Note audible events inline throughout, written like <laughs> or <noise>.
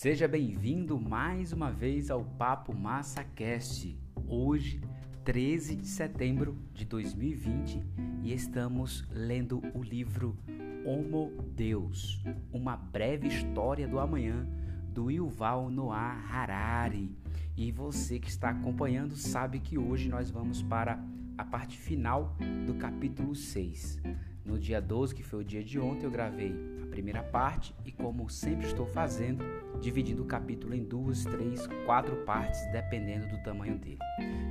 Seja bem-vindo mais uma vez ao Papo Massa Cast. Hoje, 13 de setembro de 2020, e estamos lendo o livro Homo Deus, uma breve história do amanhã do Yuval Noah Harari. E você que está acompanhando sabe que hoje nós vamos para a parte final do capítulo 6. No dia 12, que foi o dia de ontem, eu gravei primeira parte e, como sempre estou fazendo, dividindo o capítulo em duas, três, quatro partes, dependendo do tamanho dele.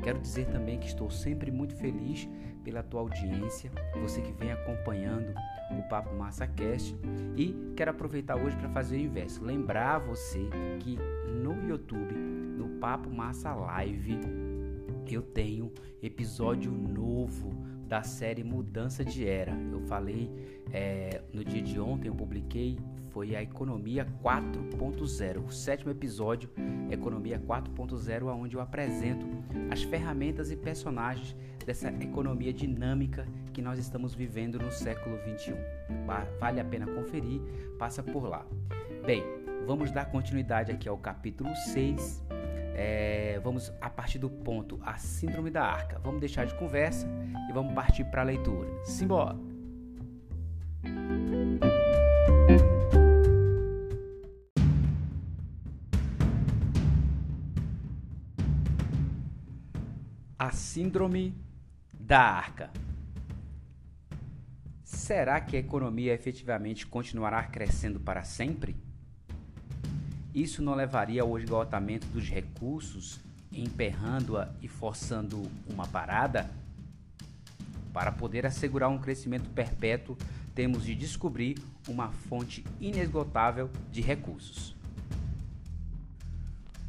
Quero dizer também que estou sempre muito feliz pela tua audiência, você que vem acompanhando o Papo Massa Cast e quero aproveitar hoje para fazer o inverso. Lembrar você que no YouTube, no Papo Massa Live, eu tenho episódio novo da série Mudança de Era. Eu falei é, no dia de ontem, eu publiquei, foi a Economia 4.0, o sétimo episódio, Economia 4.0, onde eu apresento as ferramentas e personagens dessa economia dinâmica que nós estamos vivendo no século 21. Vale a pena conferir, passa por lá. Bem, vamos dar continuidade aqui ao capítulo 6 é, vamos a partir do ponto a síndrome da arca. Vamos deixar de conversa e vamos partir para a leitura. Simbora! A síndrome da arca. Será que a economia efetivamente continuará crescendo para sempre? Isso não levaria ao esgotamento dos recursos, emperrando-a e forçando uma parada? Para poder assegurar um crescimento perpétuo, temos de descobrir uma fonte inesgotável de recursos.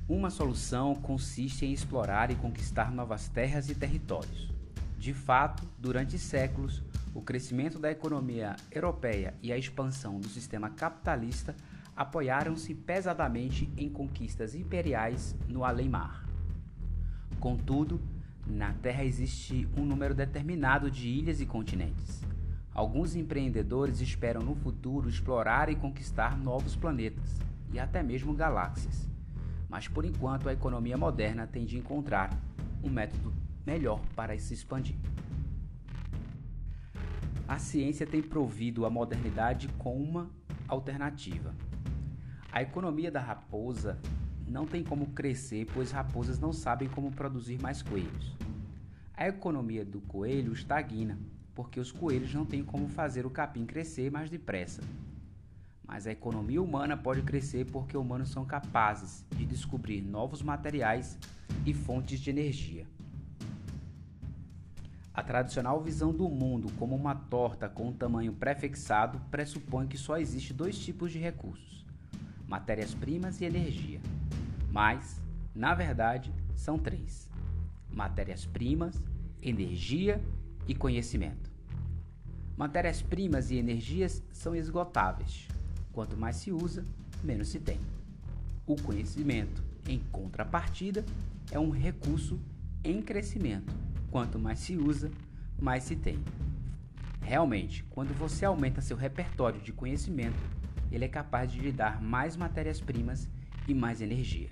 Uma solução consiste em explorar e conquistar novas terras e territórios. De fato, durante séculos, o crescimento da economia europeia e a expansão do sistema capitalista apoiaram-se pesadamente em conquistas imperiais no além-mar. Contudo, na Terra existe um número determinado de ilhas e continentes. Alguns empreendedores esperam no futuro explorar e conquistar novos planetas e até mesmo galáxias. Mas por enquanto a economia moderna tem de encontrar um método melhor para se expandir. A ciência tem provido a modernidade com uma alternativa a economia da raposa não tem como crescer, pois raposas não sabem como produzir mais coelhos. A economia do coelho estagna, porque os coelhos não têm como fazer o capim crescer mais depressa. Mas a economia humana pode crescer porque humanos são capazes de descobrir novos materiais e fontes de energia. A tradicional visão do mundo como uma torta com um tamanho prefixado pressupõe que só existe dois tipos de recursos matérias-primas e energia. Mas, na verdade, são três: matérias-primas, energia e conhecimento. Matérias-primas e energias são esgotáveis. Quanto mais se usa, menos se tem. O conhecimento, em contrapartida, é um recurso em crescimento. Quanto mais se usa, mais se tem. Realmente, quando você aumenta seu repertório de conhecimento, ele é capaz de lhe dar mais matérias-primas e mais energia.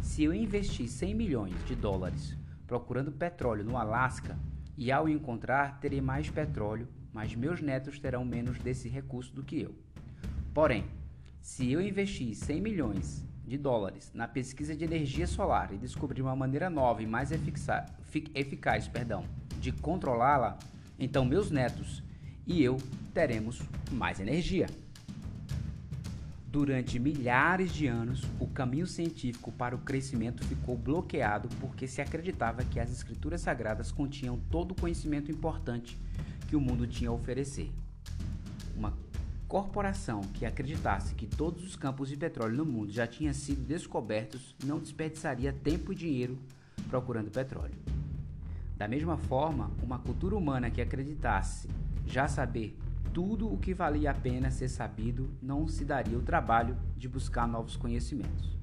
Se eu investir 100 milhões de dólares procurando petróleo no Alasca e ao encontrar terei mais petróleo, mas meus netos terão menos desse recurso do que eu. Porém, se eu investir 100 milhões de dólares na pesquisa de energia solar e descobrir uma maneira nova e mais eficaz perdão, de controlá-la, então meus netos e eu teremos mais energia. Durante milhares de anos, o caminho científico para o crescimento ficou bloqueado porque se acreditava que as escrituras sagradas continham todo o conhecimento importante que o mundo tinha a oferecer. Uma corporação que acreditasse que todos os campos de petróleo no mundo já tinham sido descobertos não desperdiçaria tempo e dinheiro procurando petróleo. Da mesma forma, uma cultura humana que acreditasse já saber tudo o que valia a pena ser sabido não se daria o trabalho de buscar novos conhecimentos.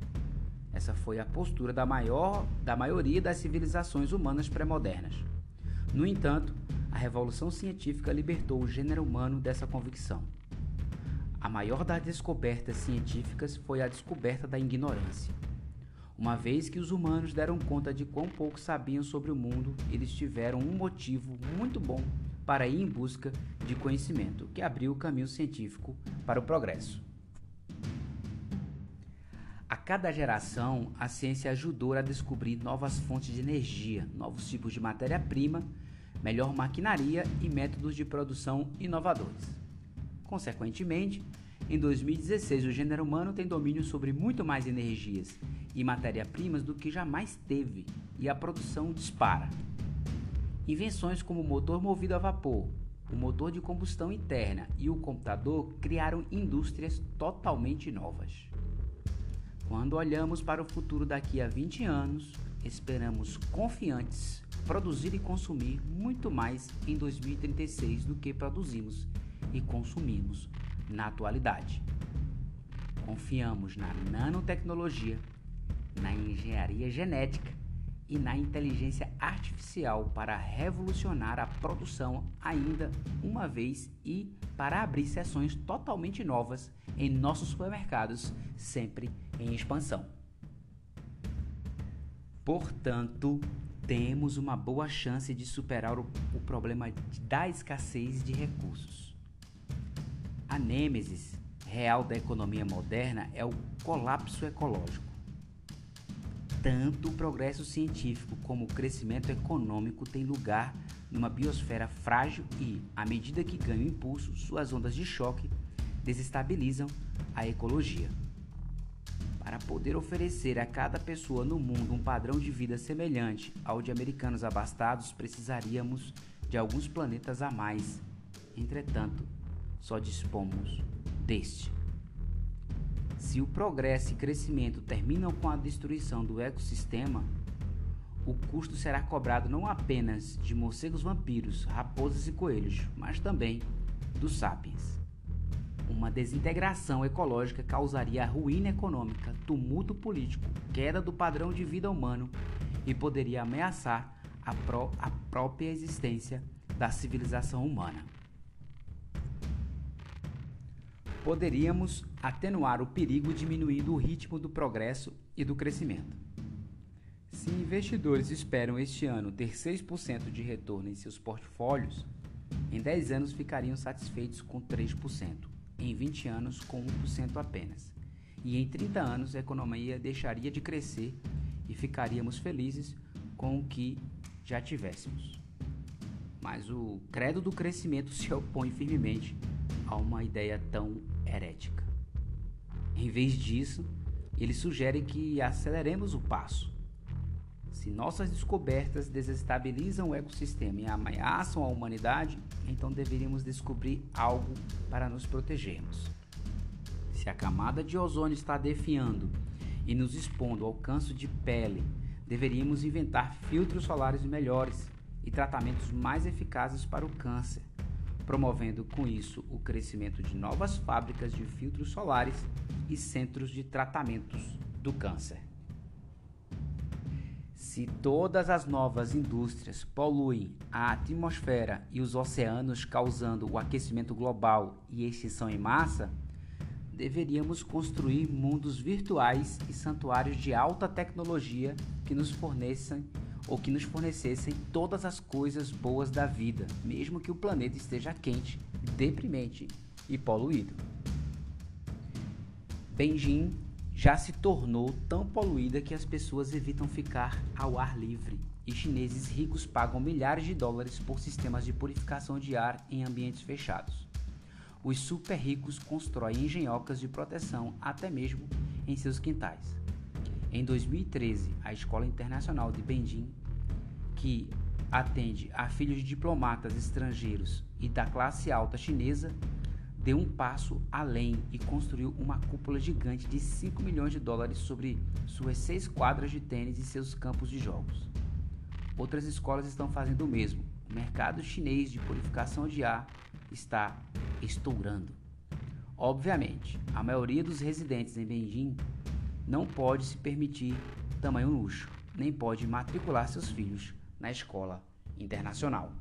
Essa foi a postura da, maior, da maioria das civilizações humanas pré-modernas. No entanto, a revolução científica libertou o gênero humano dessa convicção. A maior das descobertas científicas foi a descoberta da ignorância. Uma vez que os humanos deram conta de quão pouco sabiam sobre o mundo, eles tiveram um motivo muito bom para ir em busca de conhecimento, que abriu o caminho científico para o progresso. A cada geração, a ciência ajudou a descobrir novas fontes de energia, novos tipos de matéria-prima, melhor maquinaria e métodos de produção inovadores. Consequentemente, em 2016, o gênero humano tem domínio sobre muito mais energias e matéria-primas do que jamais teve, e a produção dispara. Invenções como o motor movido a vapor, o motor de combustão interna e o computador criaram indústrias totalmente novas. Quando olhamos para o futuro daqui a 20 anos, esperamos confiantes produzir e consumir muito mais em 2036 do que produzimos e consumimos na atualidade. Confiamos na nanotecnologia, na engenharia genética e na inteligência artificial para revolucionar a produção ainda uma vez e para abrir seções totalmente novas em nossos supermercados, sempre em expansão. Portanto, temos uma boa chance de superar o, o problema da escassez de recursos. A nêmesis real da economia moderna é o colapso ecológico. Tanto o progresso científico como o crescimento econômico têm lugar numa biosfera frágil e, à medida que ganham impulso, suas ondas de choque desestabilizam a ecologia. Para poder oferecer a cada pessoa no mundo um padrão de vida semelhante ao de americanos abastados, precisaríamos de alguns planetas a mais. Entretanto, só dispomos deste. Se o progresso e crescimento terminam com a destruição do ecossistema, o custo será cobrado não apenas de morcegos vampiros, raposas e coelhos, mas também dos sapiens. Uma desintegração ecológica causaria ruína econômica, tumulto político, queda do padrão de vida humano e poderia ameaçar a, pró a própria existência da civilização humana. Poderíamos atenuar o perigo diminuindo o ritmo do progresso e do crescimento. Se investidores esperam este ano ter 6% de retorno em seus portfólios, em 10 anos ficariam satisfeitos com 3%, em 20 anos com 1% apenas, e em 30 anos a economia deixaria de crescer e ficaríamos felizes com o que já tivéssemos. Mas o credo do crescimento <laughs> se opõe firmemente a uma ideia tão herética. Em vez disso, ele sugere que aceleremos o passo. Se nossas descobertas desestabilizam o ecossistema e ameaçam a humanidade, então deveríamos descobrir algo para nos protegermos. Se a camada de ozônio está definhando e nos expondo ao câncer de pele, deveríamos inventar filtros solares melhores e tratamentos mais eficazes para o câncer promovendo com isso o crescimento de novas fábricas de filtros solares e centros de tratamentos do câncer. Se todas as novas indústrias poluem a atmosfera e os oceanos, causando o aquecimento global e extinção em massa, deveríamos construir mundos virtuais e santuários de alta tecnologia que nos forneçam ou que nos fornecessem todas as coisas boas da vida, mesmo que o planeta esteja quente, deprimente e poluído. Beijing já se tornou tão poluída que as pessoas evitam ficar ao ar livre e chineses ricos pagam milhares de dólares por sistemas de purificação de ar em ambientes fechados. Os super ricos constroem engenhocas de proteção até mesmo em seus quintais. Em 2013, a Escola Internacional de Beijing, que atende a filhos de diplomatas estrangeiros e da classe alta chinesa, deu um passo além e construiu uma cúpula gigante de 5 milhões de dólares sobre suas seis quadras de tênis e seus campos de jogos. Outras escolas estão fazendo o mesmo. O mercado chinês de purificação de ar está estourando. Obviamente, a maioria dos residentes em Beijing não pode se permitir tamanho luxo, nem pode matricular seus filhos na escola internacional.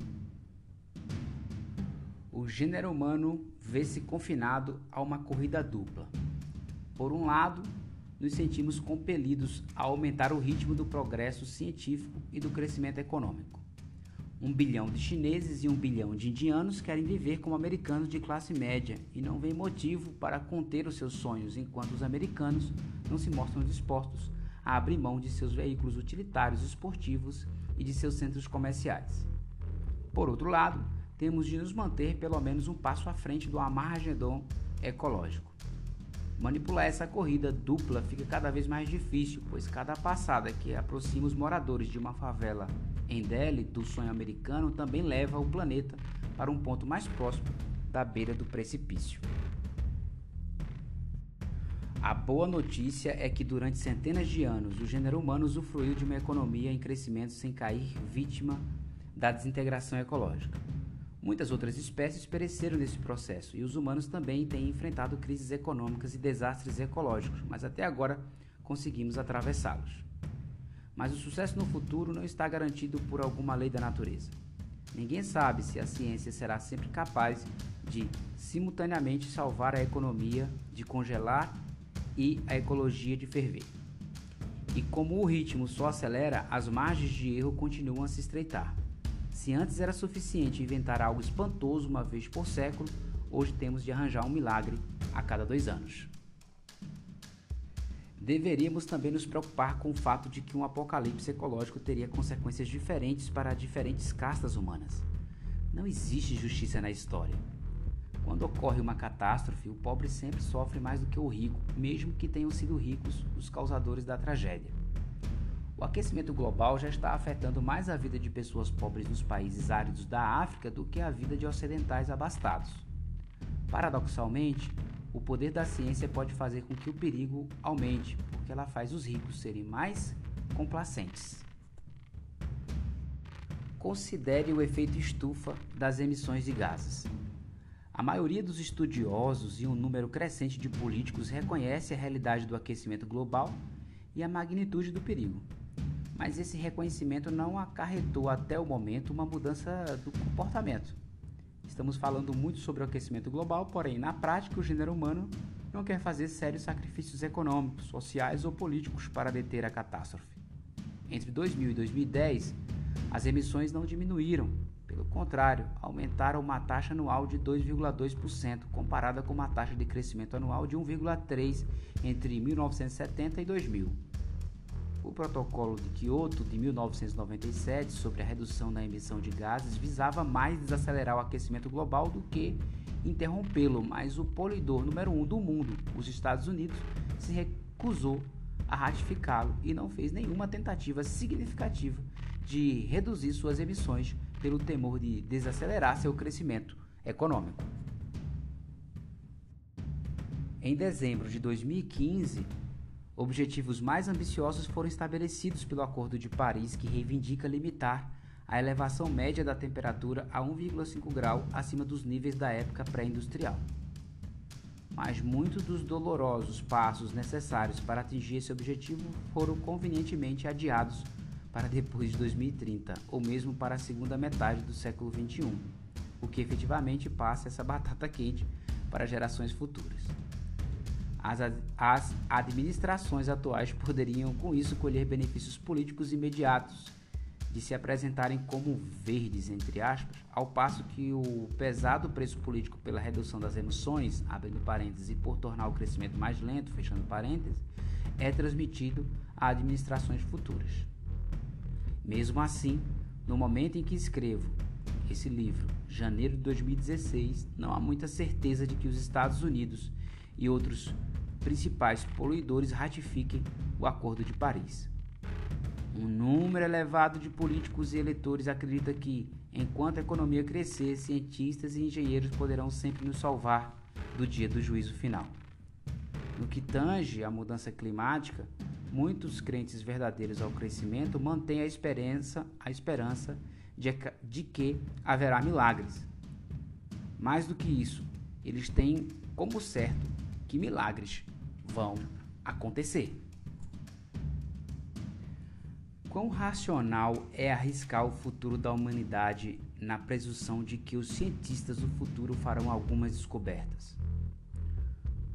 O gênero humano vê-se confinado a uma corrida dupla. Por um lado, nos sentimos compelidos a aumentar o ritmo do progresso científico e do crescimento econômico. Um bilhão de chineses e um bilhão de indianos querem viver como americanos de classe média e não vêem motivo para conter os seus sonhos, enquanto os americanos não se mostram dispostos a abrir mão de seus veículos utilitários esportivos e de seus centros comerciais. Por outro lado, temos de nos manter pelo menos um passo à frente do amargedon ecológico. Manipular essa corrida dupla fica cada vez mais difícil, pois cada passada que aproxima os moradores de uma favela em Delhi do sonho americano também leva o planeta para um ponto mais próximo da beira do precipício. A boa notícia é que durante centenas de anos o gênero humano usufruiu de uma economia em crescimento sem cair vítima da desintegração ecológica. Muitas outras espécies pereceram nesse processo e os humanos também têm enfrentado crises econômicas e desastres ecológicos, mas até agora conseguimos atravessá-los. Mas o sucesso no futuro não está garantido por alguma lei da natureza. Ninguém sabe se a ciência será sempre capaz de simultaneamente salvar a economia de congelar e a ecologia de ferver. E como o ritmo só acelera, as margens de erro continuam a se estreitar. Se antes era suficiente inventar algo espantoso uma vez por século, hoje temos de arranjar um milagre a cada dois anos deveríamos também nos preocupar com o fato de que um apocalipse ecológico teria consequências diferentes para diferentes castas humanas. Não existe justiça na história. Quando ocorre uma catástrofe, o pobre sempre sofre mais do que o rico, mesmo que tenham sido ricos os causadores da tragédia. O aquecimento global já está afetando mais a vida de pessoas pobres nos países áridos da África do que a vida de ocidentais abastados. Paradoxalmente, o poder da ciência pode fazer com que o perigo aumente, porque ela faz os ricos serem mais complacentes. Considere o efeito estufa das emissões de gases. A maioria dos estudiosos e um número crescente de políticos reconhece a realidade do aquecimento global e a magnitude do perigo. Mas esse reconhecimento não acarretou até o momento uma mudança do comportamento. Estamos falando muito sobre o aquecimento global, porém, na prática, o gênero humano não quer fazer sérios sacrifícios econômicos, sociais ou políticos para deter a catástrofe. Entre 2000 e 2010, as emissões não diminuíram, pelo contrário, aumentaram uma taxa anual de 2,2%, comparada com uma taxa de crescimento anual de 1,3% entre 1970 e 2000. O Protocolo de Kyoto de 1997 sobre a redução da emissão de gases visava mais desacelerar o aquecimento global do que interrompê-lo, mas o polidor número um do mundo, os Estados Unidos, se recusou a ratificá-lo e não fez nenhuma tentativa significativa de reduzir suas emissões pelo temor de desacelerar seu crescimento econômico. Em dezembro de 2015, Objetivos mais ambiciosos foram estabelecidos pelo Acordo de Paris, que reivindica limitar a elevação média da temperatura a 1,5 grau acima dos níveis da época pré-industrial. Mas muitos dos dolorosos passos necessários para atingir esse objetivo foram convenientemente adiados para depois de 2030, ou mesmo para a segunda metade do século XXI, o que efetivamente passa essa batata quente para gerações futuras. As, as administrações atuais poderiam, com isso, colher benefícios políticos imediatos de se apresentarem como verdes, entre aspas, ao passo que o pesado preço político pela redução das emissões, abrindo parênteses, e por tornar o crescimento mais lento, fechando parênteses, é transmitido a administrações futuras. Mesmo assim, no momento em que escrevo esse livro, janeiro de 2016, não há muita certeza de que os Estados Unidos e outros principais poluidores ratifiquem o Acordo de Paris. Um número elevado de políticos e eleitores acredita que, enquanto a economia crescer, cientistas e engenheiros poderão sempre nos salvar do dia do juízo final. No que tange à mudança climática, muitos crentes verdadeiros ao crescimento mantêm a esperança, a esperança de, de que haverá milagres. Mais do que isso, eles têm como certo que milagres vão acontecer. Quão racional é arriscar o futuro da humanidade na presunção de que os cientistas do futuro farão algumas descobertas.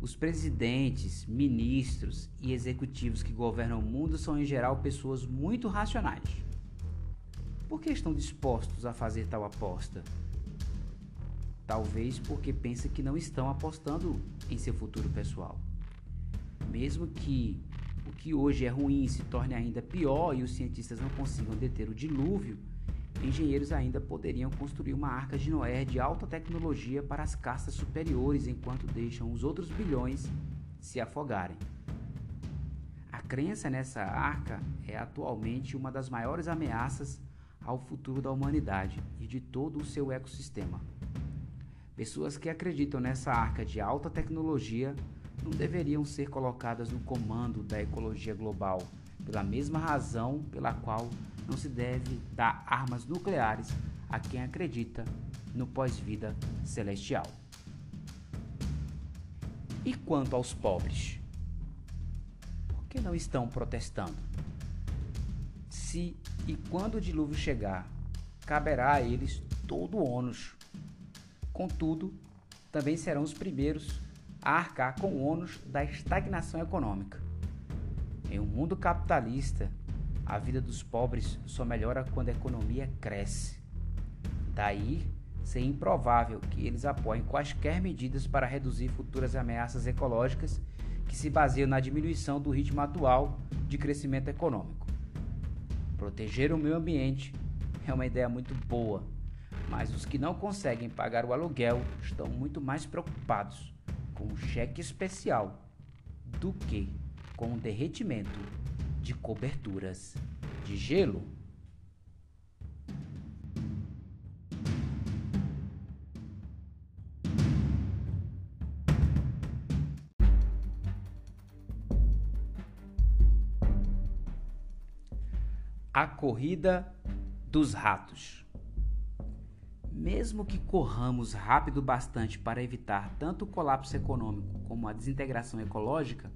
Os presidentes, ministros e executivos que governam o mundo são, em geral, pessoas muito racionais. Por que estão dispostos a fazer tal aposta? Talvez porque pensam que não estão apostando em seu futuro pessoal. Mesmo que o que hoje é ruim se torne ainda pior e os cientistas não consigam deter o dilúvio, engenheiros ainda poderiam construir uma arca de Noé de alta tecnologia para as castas superiores enquanto deixam os outros bilhões se afogarem. A crença nessa arca é atualmente uma das maiores ameaças ao futuro da humanidade e de todo o seu ecossistema. Pessoas que acreditam nessa arca de alta tecnologia não deveriam ser colocadas no comando da ecologia global, pela mesma razão pela qual não se deve dar armas nucleares a quem acredita no pós-vida celestial. E quanto aos pobres? Por que não estão protestando? Se e quando o dilúvio chegar, caberá a eles todo o ônus. Contudo, também serão os primeiros a arcar com o ônus da estagnação econômica. Em um mundo capitalista, a vida dos pobres só melhora quando a economia cresce. Daí ser improvável que eles apoiem quaisquer medidas para reduzir futuras ameaças ecológicas que se baseiam na diminuição do ritmo atual de crescimento econômico. Proteger o meio ambiente é uma ideia muito boa, mas os que não conseguem pagar o aluguel estão muito mais preocupados com um cheque especial do que com o derretimento de coberturas de gelo. A corrida dos ratos. Mesmo que corramos rápido bastante para evitar tanto o colapso econômico como a desintegração ecológica,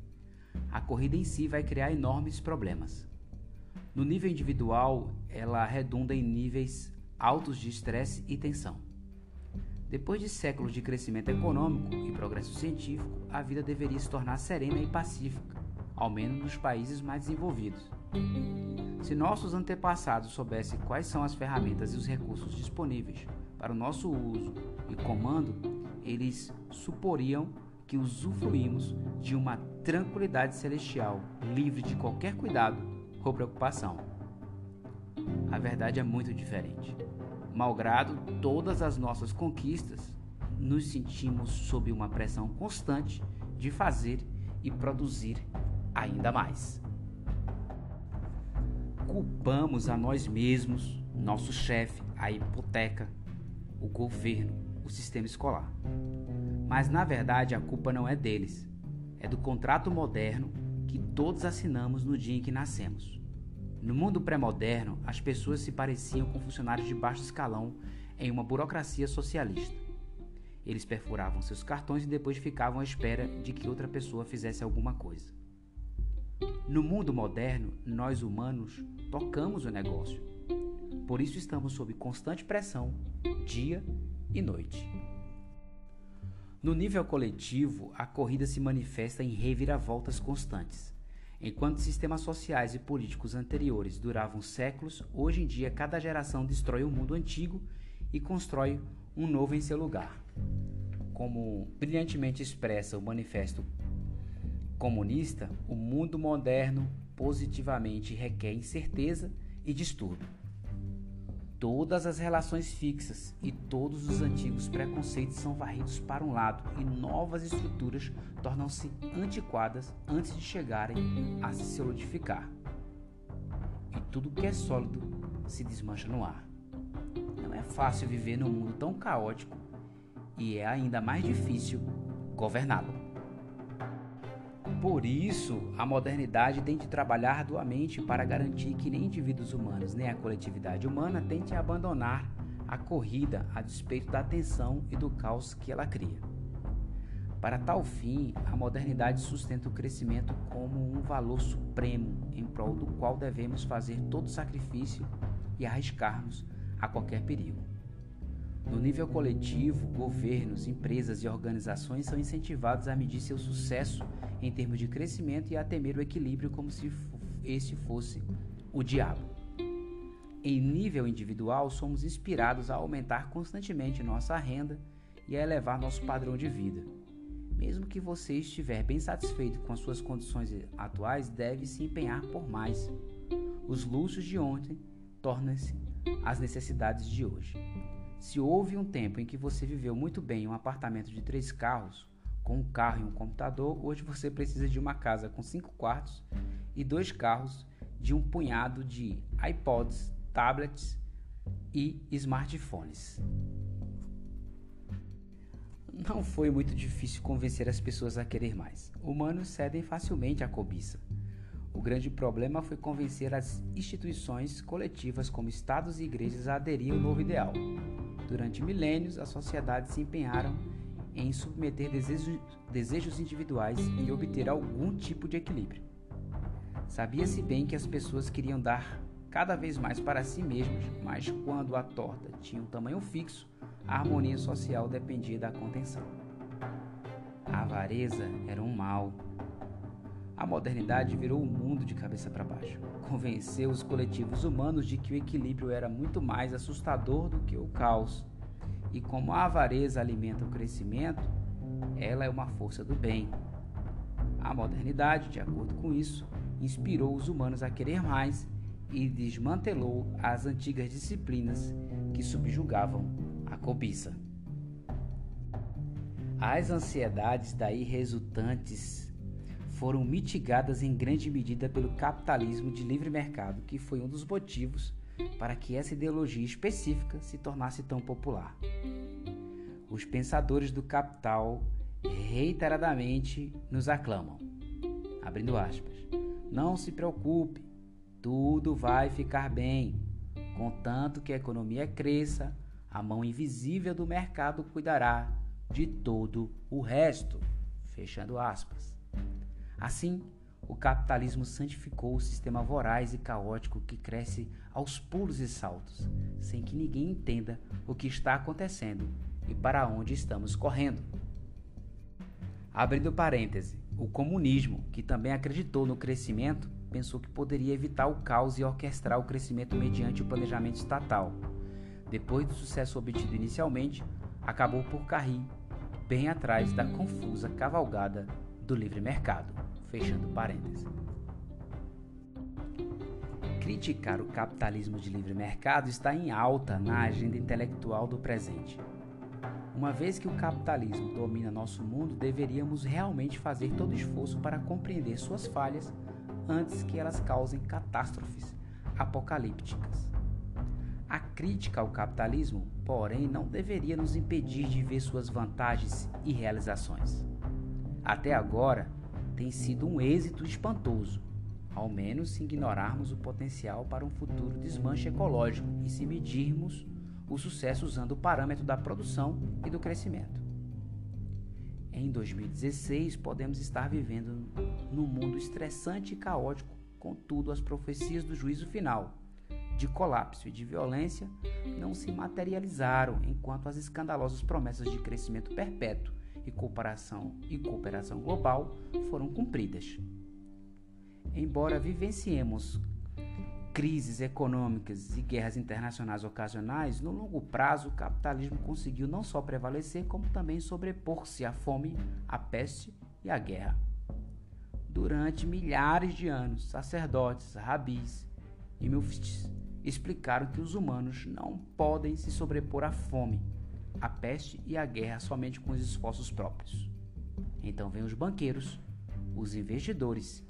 a corrida em si vai criar enormes problemas. No nível individual, ela redunda em níveis altos de estresse e tensão. Depois de séculos de crescimento econômico e progresso científico, a vida deveria se tornar serena e pacífica, ao menos nos países mais desenvolvidos. Se nossos antepassados soubessem quais são as ferramentas e os recursos disponíveis para o nosso uso e comando, eles suporiam que usufruímos de uma tranquilidade celestial, livre de qualquer cuidado ou preocupação. A verdade é muito diferente. Malgrado todas as nossas conquistas, nos sentimos sob uma pressão constante de fazer e produzir ainda mais. Culpamos a nós mesmos, nosso chefe, a hipoteca, o governo, o sistema escolar. Mas na verdade a culpa não é deles, é do contrato moderno que todos assinamos no dia em que nascemos. No mundo pré-moderno, as pessoas se pareciam com funcionários de baixo escalão em uma burocracia socialista. Eles perfuravam seus cartões e depois ficavam à espera de que outra pessoa fizesse alguma coisa. No mundo moderno, nós humanos tocamos o negócio. Por isso estamos sob constante pressão, dia e noite. No nível coletivo, a corrida se manifesta em reviravoltas constantes. Enquanto sistemas sociais e políticos anteriores duravam séculos, hoje em dia cada geração destrói o mundo antigo e constrói um novo em seu lugar. Como brilhantemente expressa o Manifesto Comunista, o mundo moderno positivamente requer incerteza e distúrbio todas as relações fixas e todos os antigos preconceitos são varridos para um lado e novas estruturas tornam-se antiquadas antes de chegarem a se solidificar. E tudo que é sólido se desmancha no ar. Não é fácil viver num mundo tão caótico e é ainda mais difícil governá-lo. Por isso, a modernidade tem de trabalhar arduamente para garantir que nem indivíduos humanos nem a coletividade humana tentem abandonar a corrida a despeito da tensão e do caos que ela cria. Para tal fim, a modernidade sustenta o crescimento como um valor supremo em prol do qual devemos fazer todo sacrifício e arriscarmos a qualquer perigo. No nível coletivo, governos, empresas e organizações são incentivados a medir seu sucesso em termos de crescimento e a temer o equilíbrio como se este fosse o diabo. Em nível individual, somos inspirados a aumentar constantemente nossa renda e a elevar nosso padrão de vida. Mesmo que você estiver bem satisfeito com as suas condições atuais, deve se empenhar por mais. Os luxos de ontem tornam-se as necessidades de hoje. Se houve um tempo em que você viveu muito bem em um apartamento de três carros, com um carro e um computador, hoje você precisa de uma casa com cinco quartos e dois carros, de um punhado de iPods, tablets e smartphones. Não foi muito difícil convencer as pessoas a querer mais. Humanos cedem facilmente à cobiça. O grande problema foi convencer as instituições coletivas, como estados e igrejas, a aderir ao novo ideal. Durante milênios, as sociedades se empenharam em submeter desejos, individuais e obter algum tipo de equilíbrio. Sabia-se bem que as pessoas queriam dar cada vez mais para si mesmas, mas quando a torta tinha um tamanho fixo, a harmonia social dependia da contenção. A avareza era um mal. A modernidade virou o mundo de cabeça para baixo. Convenceu os coletivos humanos de que o equilíbrio era muito mais assustador do que o caos. E como a avareza alimenta o crescimento, ela é uma força do bem. A modernidade, de acordo com isso, inspirou os humanos a querer mais e desmantelou as antigas disciplinas que subjugavam cobiça. As ansiedades daí resultantes foram mitigadas em grande medida pelo capitalismo de livre mercado, que foi um dos motivos para que essa ideologia específica se tornasse tão popular. Os pensadores do capital reiteradamente nos aclamam, abrindo aspas, não se preocupe, tudo vai ficar bem, contanto que a economia cresça, a mão invisível do mercado cuidará de todo o resto. Fechando aspas. Assim, o capitalismo santificou o sistema voraz e caótico que cresce aos pulos e saltos, sem que ninguém entenda o que está acontecendo e para onde estamos correndo. Abrindo parêntese, o comunismo, que também acreditou no crescimento, pensou que poderia evitar o caos e orquestrar o crescimento mediante o planejamento estatal depois do sucesso obtido inicialmente, acabou por cair bem atrás da confusa cavalgada do livre mercado. Fechando parênteses. Criticar o capitalismo de livre mercado está em alta na agenda intelectual do presente. Uma vez que o capitalismo domina nosso mundo, deveríamos realmente fazer todo esforço para compreender suas falhas antes que elas causem catástrofes apocalípticas. A crítica ao capitalismo, porém, não deveria nos impedir de ver suas vantagens e realizações. Até agora, tem sido um êxito espantoso, ao menos se ignorarmos o potencial para um futuro desmanche ecológico e se medirmos o sucesso usando o parâmetro da produção e do crescimento. Em 2016, podemos estar vivendo num mundo estressante e caótico, contudo, as profecias do juízo final de colapso e de violência não se materializaram enquanto as escandalosas promessas de crescimento perpétuo e cooperação e cooperação global foram cumpridas. Embora vivenciemos crises econômicas e guerras internacionais ocasionais, no longo prazo o capitalismo conseguiu não só prevalecer, como também sobrepor-se à fome, à peste e à guerra. Durante milhares de anos, sacerdotes, rabis e muftis explicaram que os humanos não podem se sobrepor à fome, à peste e à guerra somente com os esforços próprios. Então vêm os banqueiros, os investidores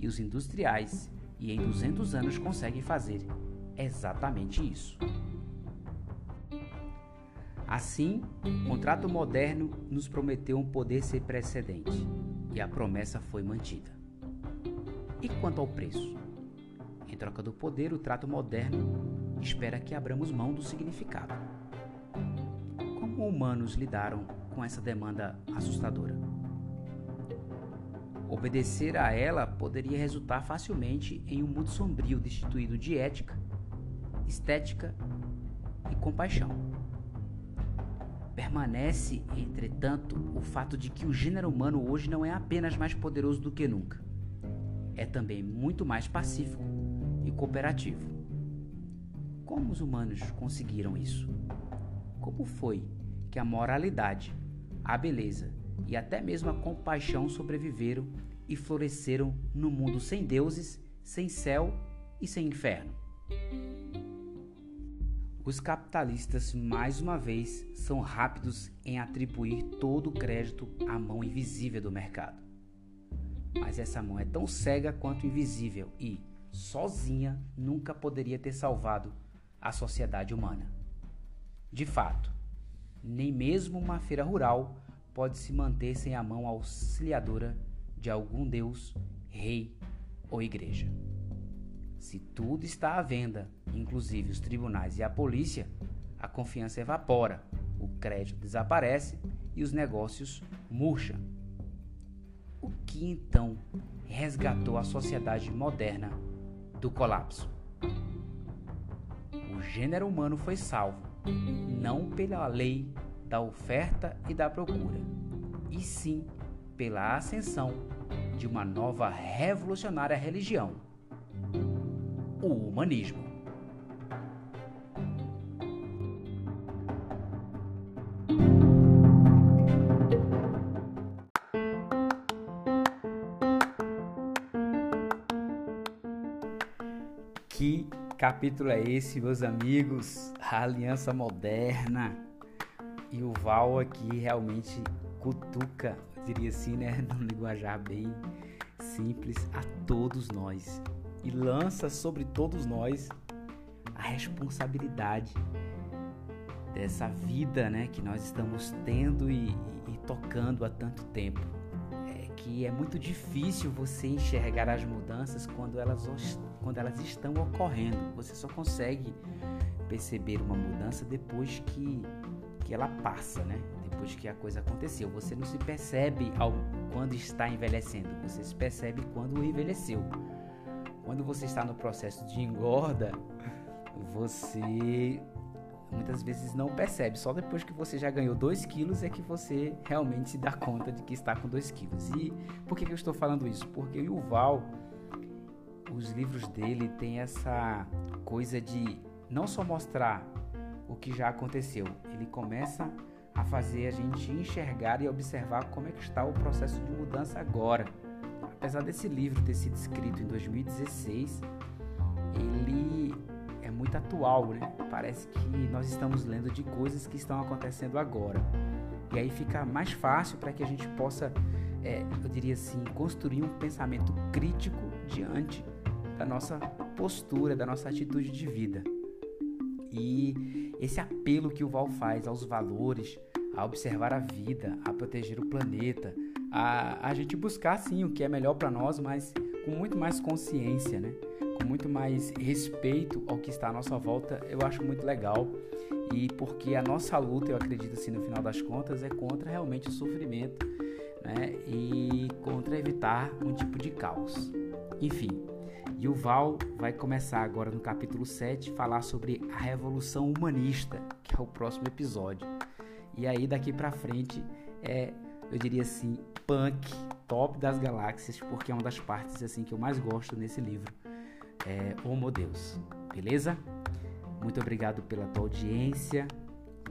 e os industriais e em 200 anos conseguem fazer exatamente isso. Assim, o contrato moderno nos prometeu um poder sem precedente e a promessa foi mantida. E quanto ao preço? Em troca do poder, o trato moderno espera que abramos mão do significado. Como humanos lidaram com essa demanda assustadora? Obedecer a ela poderia resultar facilmente em um mundo sombrio destituído de ética, estética e compaixão. Permanece, entretanto, o fato de que o gênero humano hoje não é apenas mais poderoso do que nunca, é também muito mais pacífico e cooperativo. Como os humanos conseguiram isso? Como foi que a moralidade, a beleza e até mesmo a compaixão sobreviveram e floresceram no mundo sem deuses, sem céu e sem inferno? Os capitalistas, mais uma vez, são rápidos em atribuir todo o crédito à mão invisível do mercado. Mas essa mão é tão cega quanto invisível e, sozinha, nunca poderia ter salvado a sociedade humana. De fato, nem mesmo uma feira rural pode se manter sem a mão auxiliadora de algum deus, rei ou igreja. Se tudo está à venda, inclusive os tribunais e a polícia, a confiança evapora, o crédito desaparece e os negócios murcham. O que então resgatou a sociedade moderna do colapso? O gênero humano foi salvo, não pela lei da oferta e da procura, e sim pela ascensão de uma nova revolucionária religião o humanismo. Capítulo é esse, meus amigos? A aliança moderna. E o Val aqui realmente cutuca, diria assim, né, <laughs> num linguajar bem simples, a todos nós e lança sobre todos nós a responsabilidade dessa vida né, que nós estamos tendo e, e, tocando há tanto tempo. É que é muito difícil você enxergar as mudanças quando elas, quando elas estão ocorrendo. Você só consegue perceber uma mudança depois que, que ela passa, né? depois que a coisa aconteceu. Você não se percebe ao, quando está envelhecendo, você se percebe quando envelheceu. Quando você está no processo de engorda, você muitas vezes não percebe. Só depois que você já ganhou 2 quilos é que você realmente se dá conta de que está com 2 quilos. E por que, que eu estou falando isso? Porque o Yuval, os livros dele têm essa coisa de não só mostrar o que já aconteceu, ele começa a fazer a gente enxergar e observar como é que está o processo de mudança agora apesar desse livro ter sido escrito em 2016, ele é muito atual, né? Parece que nós estamos lendo de coisas que estão acontecendo agora. E aí fica mais fácil para que a gente possa, é, eu diria assim, construir um pensamento crítico diante da nossa postura, da nossa atitude de vida. E esse apelo que o Val faz aos valores, a observar a vida, a proteger o planeta, a, a gente buscar sim o que é melhor para nós, mas com muito mais consciência, né? Com muito mais respeito ao que está à nossa volta, eu acho muito legal. E porque a nossa luta, eu acredito assim, no final das contas, é contra realmente o sofrimento, né? E contra evitar um tipo de caos. Enfim, e o Val vai começar agora no capítulo 7 falar sobre a revolução humanista, que é o próximo episódio. E aí daqui para frente é eu diria assim, punk, top das galáxias, porque é uma das partes assim que eu mais gosto nesse livro. É Homo Deus. Beleza? Muito obrigado pela tua audiência.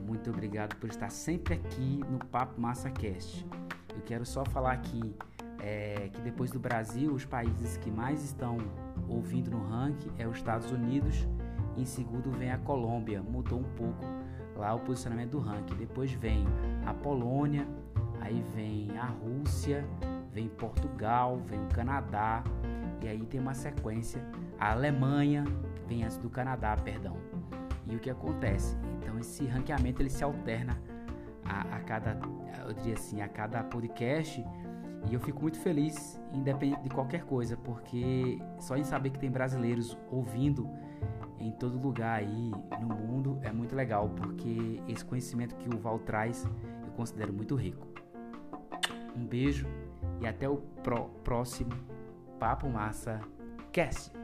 Muito obrigado por estar sempre aqui no Papo Massa Cast. Eu quero só falar aqui é, que depois do Brasil, os países que mais estão ouvindo no ranking é os Estados Unidos. Em segundo vem a Colômbia, mudou um pouco lá o posicionamento do ranking. Depois vem a Polônia, Aí vem a Rússia, vem Portugal, vem o Canadá e aí tem uma sequência. A Alemanha vem antes do Canadá, perdão. E o que acontece? Então esse ranqueamento ele se alterna a, a cada, eu diria assim, a cada podcast e eu fico muito feliz, independente de qualquer coisa, porque só em saber que tem brasileiros ouvindo em todo lugar aí no mundo é muito legal, porque esse conhecimento que o Val traz eu considero muito rico. Um beijo e até o próximo Papo Massa Cast.